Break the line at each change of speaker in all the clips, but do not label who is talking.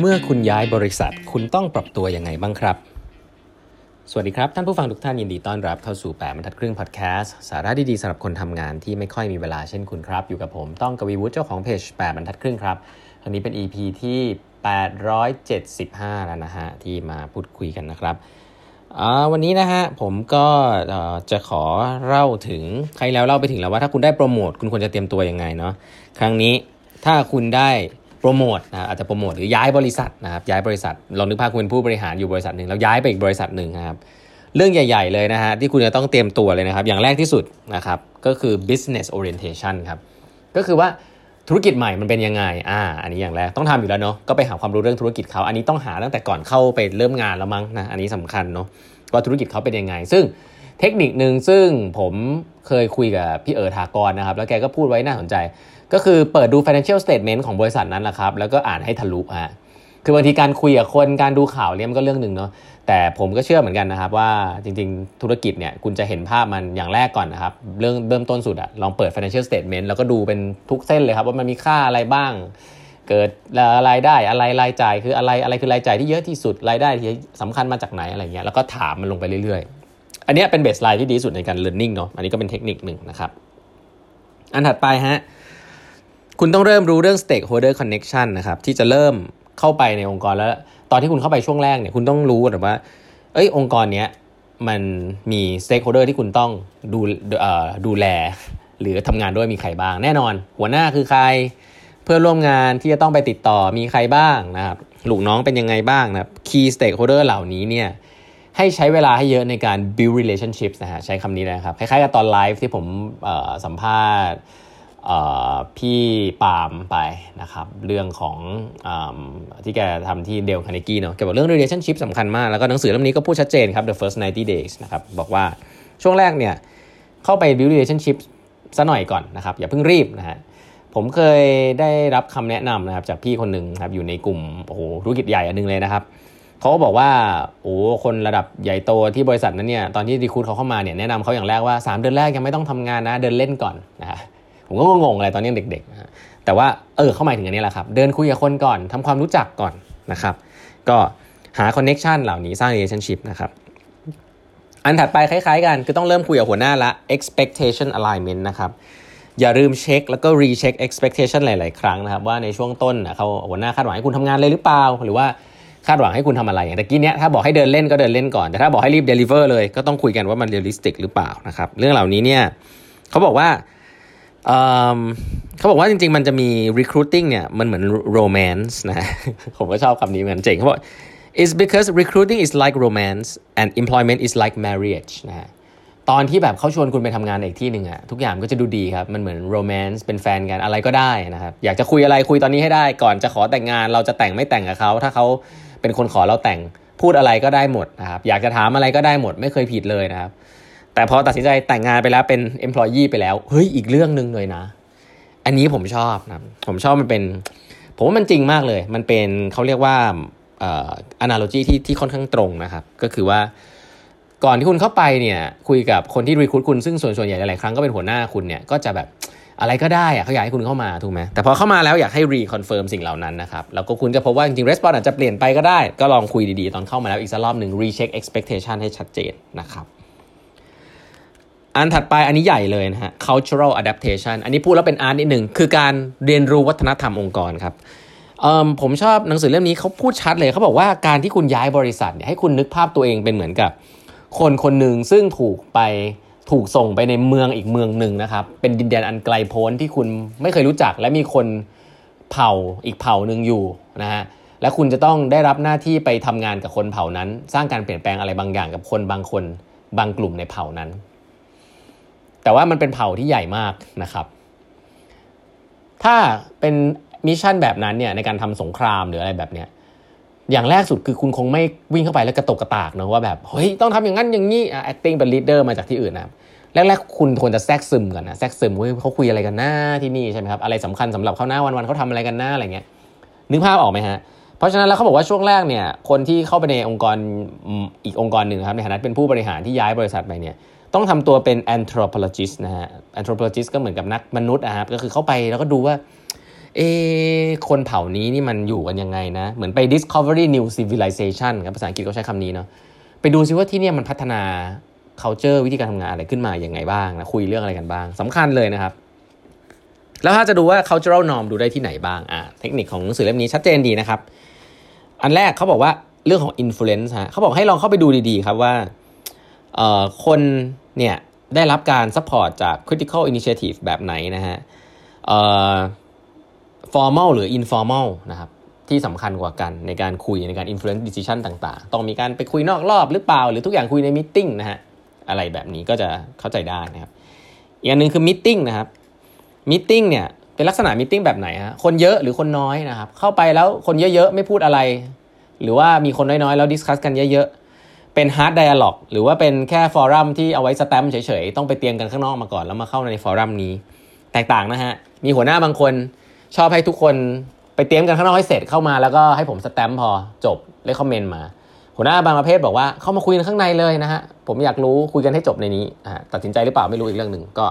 เมื่อคุณย้ายบริษัทคุณต้องปรับตัวยังไงบ้างครับ สวัสดีครับ ท่านผู้ฟังทุกท่านยินดีต้อนรับเข้าสู่ 8บรรทัดครึ่งพอดแคสต์สาระดีๆสำหรับคนทำงานที่ไม่ค่อยมีเวลาเช่นคุณครับ อยู่กับผมต้องกวีวุฒิเจ้าของเพจ8บรรทัดครึ่งครับอันนี้เป็น EP ที่ 875 แล้วนะฮะที่มาพูดคุยกันนะครับวันนี้นะฮะผมก็จะขอเล่าถึงใครแล้วเล่าไปถึงแล้วว่าถ้าคุณได้โปรโมทคุณควรจะเตรียมตัวยังไงเนาะครั้งนี้ถ้าคุณได้ โปรโมทนะอาจจะโปรโมทหรือย้ายบริษัทนะครับย้ายบริษัทลองนึกภาพคุณเป็นผู้บริหารอยู่บริษัทหนึ่งแล้วย้ายไปอีกบริษัทหนึ่งนะครับเรื่องใหญ่ๆเลยนะฮะที่คุณจะต้องเตรียมตัวเลยนะครับ อย่างแรกที่สุดนะครับก็คือ business orientation ครับก็คือว่าธุรกิจใหม่มันเป็นยังไงอ่าอันนี้อย่างแรกต้องทำอยู่แล้วเนาะก็ไปหาความรู้เรื่องธุรกิจเขาอันนี้ต้องหาตั้งแต่ก่อนเข้าไปเริ่มงานแล้วมั้งนะอันนี้สำคัญเนาะว่าธุรกิจเขาเป็นยังไง ซึ่งเทคนิคหนึ่งซึ่งผมเคยคุยกับพี่เอ๋อถากรนะครับ แล้วแกก็พูดไว้น่าสนใจ ก็คือเปิดดู financial statement ของบริษัทนั้นแหละครับ แล้วก็อ่านให้ทะลุฮะคือบางทีการคุยกับคนการดูข่าวเนี่ยมันก็เรื่องหนึ่งเนาะแต่ผมก็เชื่อเหมือนกันนะครับว่าจริงๆ ธุรกิจเนี่ยคุณจะเห็นภาพมันอย่างแรกก่อนนะครับ เรื่องเริ่มต้นสุดอะลองเปิด financial statement แล้วก็ดูเป็นทุกเส้นเลยครับว่ามันมีค่าอะไรบ้าง เกิดรายได้อะไรรายจ่ายคืออะไรอะไรคือรายจ่ายที่เยอะที่สุดรายได้ที่สำคัญมาจากไหนอะไรเงี้ยแล้วก็ถามมันลงไปเรื่อยๆ อันนี้เป็นเบสไลน์ที่ดีสุดในการ learning เนาะอันนี้ก็เป็นเทคนิคหนึ่งนะครับอันถัดไปฮะ คุณต้องเริ่มรู้เรื่อง stakeholder connection นะครับที่จะเริ่มเข้าไปในองค์กรแล้ว ตอนที่คุณเข้าไปช่วงแรกเนี่ยคุณต้องรู้ว่า เอ้ยองค์กรเนี้ยมันมี stakeholder ที่คุณต้องดูดูแล หรือทำงานด้วยมีใครบ้าง แน่นอน หัวหน้าคือใครเพื่อร่วมงานที่จะต้องไปติดต่อมีใครบ้างนะครับลูกน้องเป็นยังไงบ้างนะครับ key stakeholder เหล่านี้เนี่ยให้ใช้เวลาให้เยอะในการ build relationships นะฮะใช้คำนี้นะครับ คล้ายๆกับตอนไลฟ์ที่ผมสัมภาษณ์ พี่ปาล์มไปนะครับ เรื่องของอที่แกทำที่เดลคานิกี้เนาะแกบอกเรื่อง relationship สำคัญมาก แล้วก็หนังสือเล่มนี้ก็พูดชัดเจนครับ the first 90 days นะครับบอกว่าช่วงแรกเนี่ยเข้าไป build relationship ซะหน่อยก่อนนะครับ อย่าเพิ่งรีบนะฮะผมเคยได้รับคำแนะนำนะครับจากพี่คนหนึ่งครับอยู่ในกลุ่มโอ้โหธุรกิจใหญ่อันนึงเลยนะครับเขาก็บอกว่าโอ้คนระดับใหญ่โตที่บริษัทนั้นเนี่ยตอนที่ดีคูดเขาเข้ามาเนี่ยแนะนำเขาอย่างแรกว่า 3 เดือนแรกยังไม่ต้องทำงานนะเดินเล่นก่อนนะฮะ ผมก็งงอะไรตอนนี้เด็กๆนะแต่ว่าเออเข้ามาถึงอันนี้แหละครับ เดินคุยกับคนก่อนทำความรู้จักก่อนนะครับ ก็หาคอนเน็กชันเหล่านี้สร้าง relationship นะครับอันถัดไปคล้ายๆกันคือต้องเริ่มคุยกับหัวหน้าละ expectation alignment นะครับอย่าลืมเช็คแล้วก็รีเช็ค expectation หลายๆ ครั้งนะครับว่าในช่วงต้นเขาหัวหน้าคาดหวังให้คุณทำงานเลยหรือเปล่า หรือว่าคาดหวังให้คุณทำอะไรอย่างตะกี้เนี้ยถ้าบอกให้เดินเล่นก็เดินเล่นก่อน แต่ถ้าบอกให้รีบ deliver เลยก็ต้องคุยกันว่ามัน realistic หรือเปล่านะครับเรื่องเหล่านี้เนี่ยเขาบอกว่า เขาบอกว่าจริง ๆ มันจะมี recruiting เนี่ยมันเหมือน romance นะ ผมก็ชอบคำนี้เหมือนเจ๋งเขาบอก it's because recruiting is like romance and employment is like marriage นะฮะตอนที่แบบเขาชวนคุณไปทำงานอีกที่หนึ่งอะทุกอย่างก็จะดูดีครับ มันเหมือน romance เป็นแฟนกันอะไรก็ได้นะครับ อยากจะคุยอะไรคุยตอนนี้ให้ได้ ก่อนจะขอแต่งงาน เราจะแต่งไม่แต่งกับเขาถ้าเขาเป็นคนขอเราแต่งพูดอะไรก็ได้หมดนะครับอยากจะถามอะไรก็ได้หมดไม่เคยผิดเลยนะครับ แต่พอตัดสินใจแต่งงานไปแล้วเป็น employee ไปแล้ว เฮ้ย อีกเรื่องหนึ่งเลยนะ อันนี้ผมชอบนะผมชอบมันเป็น ผมว่ามันจริงมากเลย มันเป็นเขาเรียกว่าเอ่อ analogy ที่ที่ค่อนข้างตรงนะครับ ก็คือว่าก่อนที่คุณเข้าไปเนี่ย คุยกับคนที่ recruit คุณซึ่งส่วนส่วนใหญ่หลายครั้งก็เป็นหัวหน้าคุณเนี่ยก็จะแบบอะไรก็ได้อะเขาอยากให้คุณเข้ามาถูกไหมแต่พอเข้ามาแล้วอยากให้ reconfirm สิ่งเหล่านั้นนะครับ แล้วก็คุณจะพบว่าจริงๆ response อาจจะเปลี่ยนไปก็ได้ ก็ลองคุยดีๆ ตอนเข้ามาแล้วอีกสักรอบหนึ่ง recheck expectation ให้ชัดเจนนะครับ อันถัดไปอันนี้ใหญ่เลยนะฮะ cultural adaptation อันนี้พูดแล้วเป็น art นิดหนึ่งคือการเรียนรู้วัฒนธรรมองค์กรครับผมชอบหนังสือเล่มนี้เขาพูดชัดเลยเขาบอกว่าการที่คุณย้ายบริษัทเนี่ยให้คุณนึกภาพตัวเองเป็นเหมือนกับ คนคนหนึ่งซึ่งถูกไปถูกส่งไปในเมืองอีกเมืองหนึ่งนะครับ เป็นดินแดนอันไกลโพ้นที่คุณไม่เคยรู้จัก และมีคนเผ่าอีกเผ่าหนึ่งอยู่นะฮะและคุณจะต้องได้รับหน้าที่ไปทำงานกับคนเผ่านั้น สร้างการเปลี่ยนแปลงอะไรบางอย่างกับคนบางคนบางกลุ่มในเผ่านั้น แต่ว่ามันเป็นเผ่าที่ใหญ่มากนะครับ ถ้าเป็นมิชชั่นแบบนั้นเนี่ยในการทำสงครามหรืออะไรแบบเนี้ยอย่างแรกสุดคือคุณคงไม่วิ่งเข้าไปแล้วกระตกกระตากเนะว่าแบบเฮ้ยต้องทำอย่างนั้นอย่างนี้ acting เป็น leader มาจากที่อื่นนะแรกๆคุณควรจะแทรกซึมกันนะแทรกซึมว่าเขาคุยอะไรกันหน้าที่นี่ใช่ไหมครับอะไรสำคัญสำหรับเขาหน้าวันๆเขาทำอะไรกันหน้าอะไรเงี้ยนึกภาพออกไหมฮะเพราะฉะนั้นแล้วเขาบอกว่าช่วงแรกเนี่ยคนที่เข้าไปในองค์กรอีกองค์กรหนึ่งครับในฐานะเป็นผู้บริหารที่ย้ายบริษัทไปเนี่ย ต้องทำตัวเป็น anthropologist นะฮะ anthropologist ก็เหมือนกับนักมนุษย์นะครับก็คือเข้าไปแล้วก็ดูว่าเอคนเผ่านี้นี่มันอยู่กันยังไงนะ เหมือนไป discovery new civilization ครับภาษาอังกฤษเขาใช้คำนี้เนาะไปดูซิว่าที่นี่มันพัฒนา culture วิธีการทำงานอะไรขึ้นมาอย่างไงบ้างนะคุยเรื่องอะไรกันบ้างสำคัญเลยนะครับ แล้วถ้าจะดูว่า cultural norm ดูได้ที่ไหนบ้างอะเทคนิคของหนังสือเล่มนี้ชัดเจนดีนะครับ อันแรกเขาบอกว่าเรื่องของ influence ฮะเขาบอกให้ลองเข้าไปดูดีๆ ครับว่าคน เนี่ยได้รับการ support จาก critical initiative แบบไหนนะฮะ formal หรือ informal นะครับ ที่สำคัญกว่ากันในการคุยในการ influence decision ต่างๆ ต้องมีการไปคุยนอกรอบหรือเปล่า หรือทุกอย่างคุยในมิ팅นะฮะ อะไรแบบนี้ก็จะเข้าใจได้นะครับ อีกอันนึงคือมิ팅นะครับมิ팅เนี่ยเป็นลักษณะมิ팅แบบไหนฮะ คนเยอะหรือคนน้อยนะครับ เข้าไปแล้วคนเยอะๆไม่พูดอะไร หรือว่ามีคนน้อยๆแล้วดิสคัสกันเยอะๆ เป็น hard dialogue หรือว่าเป็นแค่ forum ที่เอาไว้สแตมป์เฉยๆ ต้องไปเตรียมกันข้างนอกมาก่อน แล้วมาเข้าใน forum นี้ แตกต่างนะฮะ มีหัวหน้าบางคนชอบให้ทุกคนไปเตรียมกันข้างนอกให้เสร็จเข้ามาแล้วก็ให้ผมสแตมป์พอจบเลย comment มา หัวหน้าบางประเภทบอกว่าเข้ามาคุยกันข้างในเลยนะฮะผมอยากรู้คุยกันให้จบในนี้ตัดสินใจหรือเปล่าไม่รู้อีกเรื่องหนึ่งก็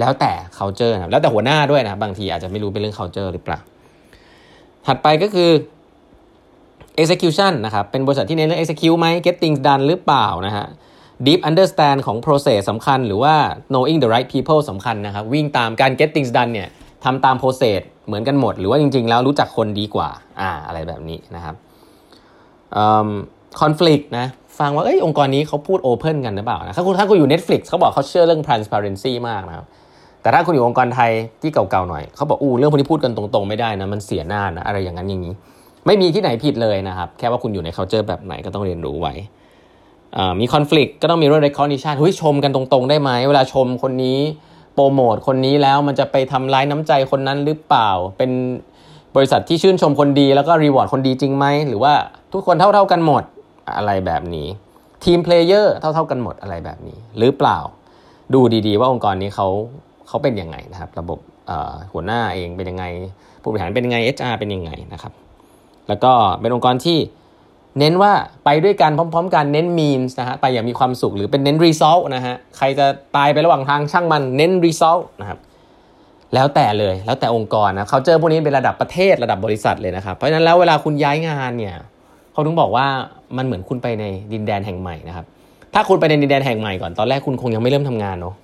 แล้วแต่ culture นะแล้วแต่หัวหน้าด้วยนะบางทีอาจจะไม่รู้เป็นเรื่อง culture หรือเปล่าถัดไปก็คือ execution นะครับ เป็นบริษัทที่เน้นเรื่อง execute ไหม get things done หรือเปล่านะฮะ deep understand ของ process สำคัญ หรือว่า knowing the right people สำคัญนะครับ วิ่งตามการ get things done เนี่ยทำตาม process เหมือนกันหมด หรือว่าจริง ๆ แล้วรู้จักคนดีกว่า อ่า อะไรแบบนี้นะครับ conflict นะ ฟังว่า เอ้ย องค์กรนี้เขาพูด open กันหรือเปล่านะ ถ้าคุณถ้าคุณอยู่ Netflix เขาบอกเขาเชื่อเรื่อง transparency มากนะครับแต่ถ้าคุณอยู่องค์กรไทยที่เก่าๆหน่อยเขาบอกอู้เรื่องพวกนี้พูดกันตรงๆไม่ได้นะมันเสียหน้านะอะไรอย่างนั้นอย่างนี้ ไม่มีที่ไหนผิดเลยนะครับ แค่ว่าคุณอยู่ใน culture แบบไหนก็ต้องเรียนรู้ไว้มีคอน FLICT ก็ต้องมีเรื่อง recognition เฮ้ยชมกันตรงๆ ได้ไหม เวลาชมคนนี้โปรโมทคนนี้แล้วมันจะไปทำร้ายน้ำใจคนนั้นหรือเปล่า เป็นบริษัทที่ชื่นชมคนดีแล้วก็ reward คนดีจริงไหม หรือว่าทุกคนเท่าๆกันหมดอะไรแบบนี้ team player เท่าๆกันหมดอะไรแบบนี้ หรือเปล่าดูดีๆ ว่าองค์กรนี้เขาเขาเป็นยังไงนะครับ ระบบหัวหน้าเองเป็นยังไงผู้บริหารเป็นยังไง HR เป็นยังไงนะครับ แล้วก็เป็นองค์กรที่เน้นว่าไปด้วยกันพร้อม ๆ กันเน้น means นะฮะไปอย่างมีความสุขหรือเป็นเน้น result นะฮะใครจะตายไประหว่างทางช่างมันเน้น result นะครับแล้วแต่เลยแล้วแต่องค์กรนะเขาเจอพวกนี้เป็นระดับประเทศระดับบริษัทเลยนะครับเพราะฉะนั้นแล้วเวลาคุณย้ายงานเนี่ยเขาถึงบอกว่ามันเหมือนคุณไปในดินแดนแห่งใหม่นะครับถ้าคุณไปในดินแดนแห่งใหม่ก่อนตอนแรกคุณคงยังไม่เริ่มทำงานเนาะ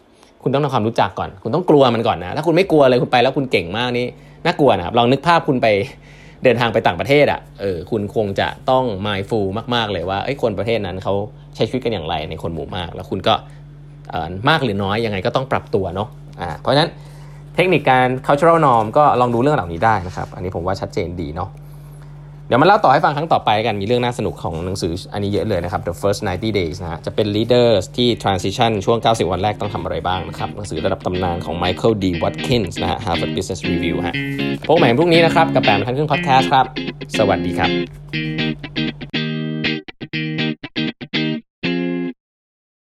คุณต้องทำความรู้จักก่อน คุณต้องกลัวมันก่อนนะถ้าคุณไม่กลัวเลยคุณไปแล้วคุณเก่งมากนี่น่ากลัวนะครับลองนึกภาพคุณไป เดินทางไปต่างประเทศอะ่ะเออคุณคงจะต้อง mindful มาก ๆ เลยว่าไอ้คนประเทศนั้นเขาใช้ชีวิตกันอย่างไรในคนหมู่มาก แล้วคุณก็มากหรือน้อยยังไงก็ต้องปรับตัวเนาะอ่าเพราะฉะนั้นเทคนิคการ cultural norm ก็ลองดูเรื่องเหล่านี้ได้นะครับ อันนี้ผมว่าชัดเจนดีเนาะ ดี๋ยวมาเล่าต่อให้ฟังครั้งต่อไปกัน มีเรื่องน่าสนุกของหนังสืออันนี้เยอะเลยนะครับ The First 90 Days นะฮะ จะเป็น leaders ที่ transition ช่วง 90 วันแรกต้องทำอะไรบ้างนะครับ หนังสือระดับตำนานของ Michael D. Watkins นะฮะ Harvard Business Review ฮะ พบกันใหม่พรุ่งนี้นะครับ กับแปมทันครึ่งพอดแคสต์ครับ สวัสดีครับ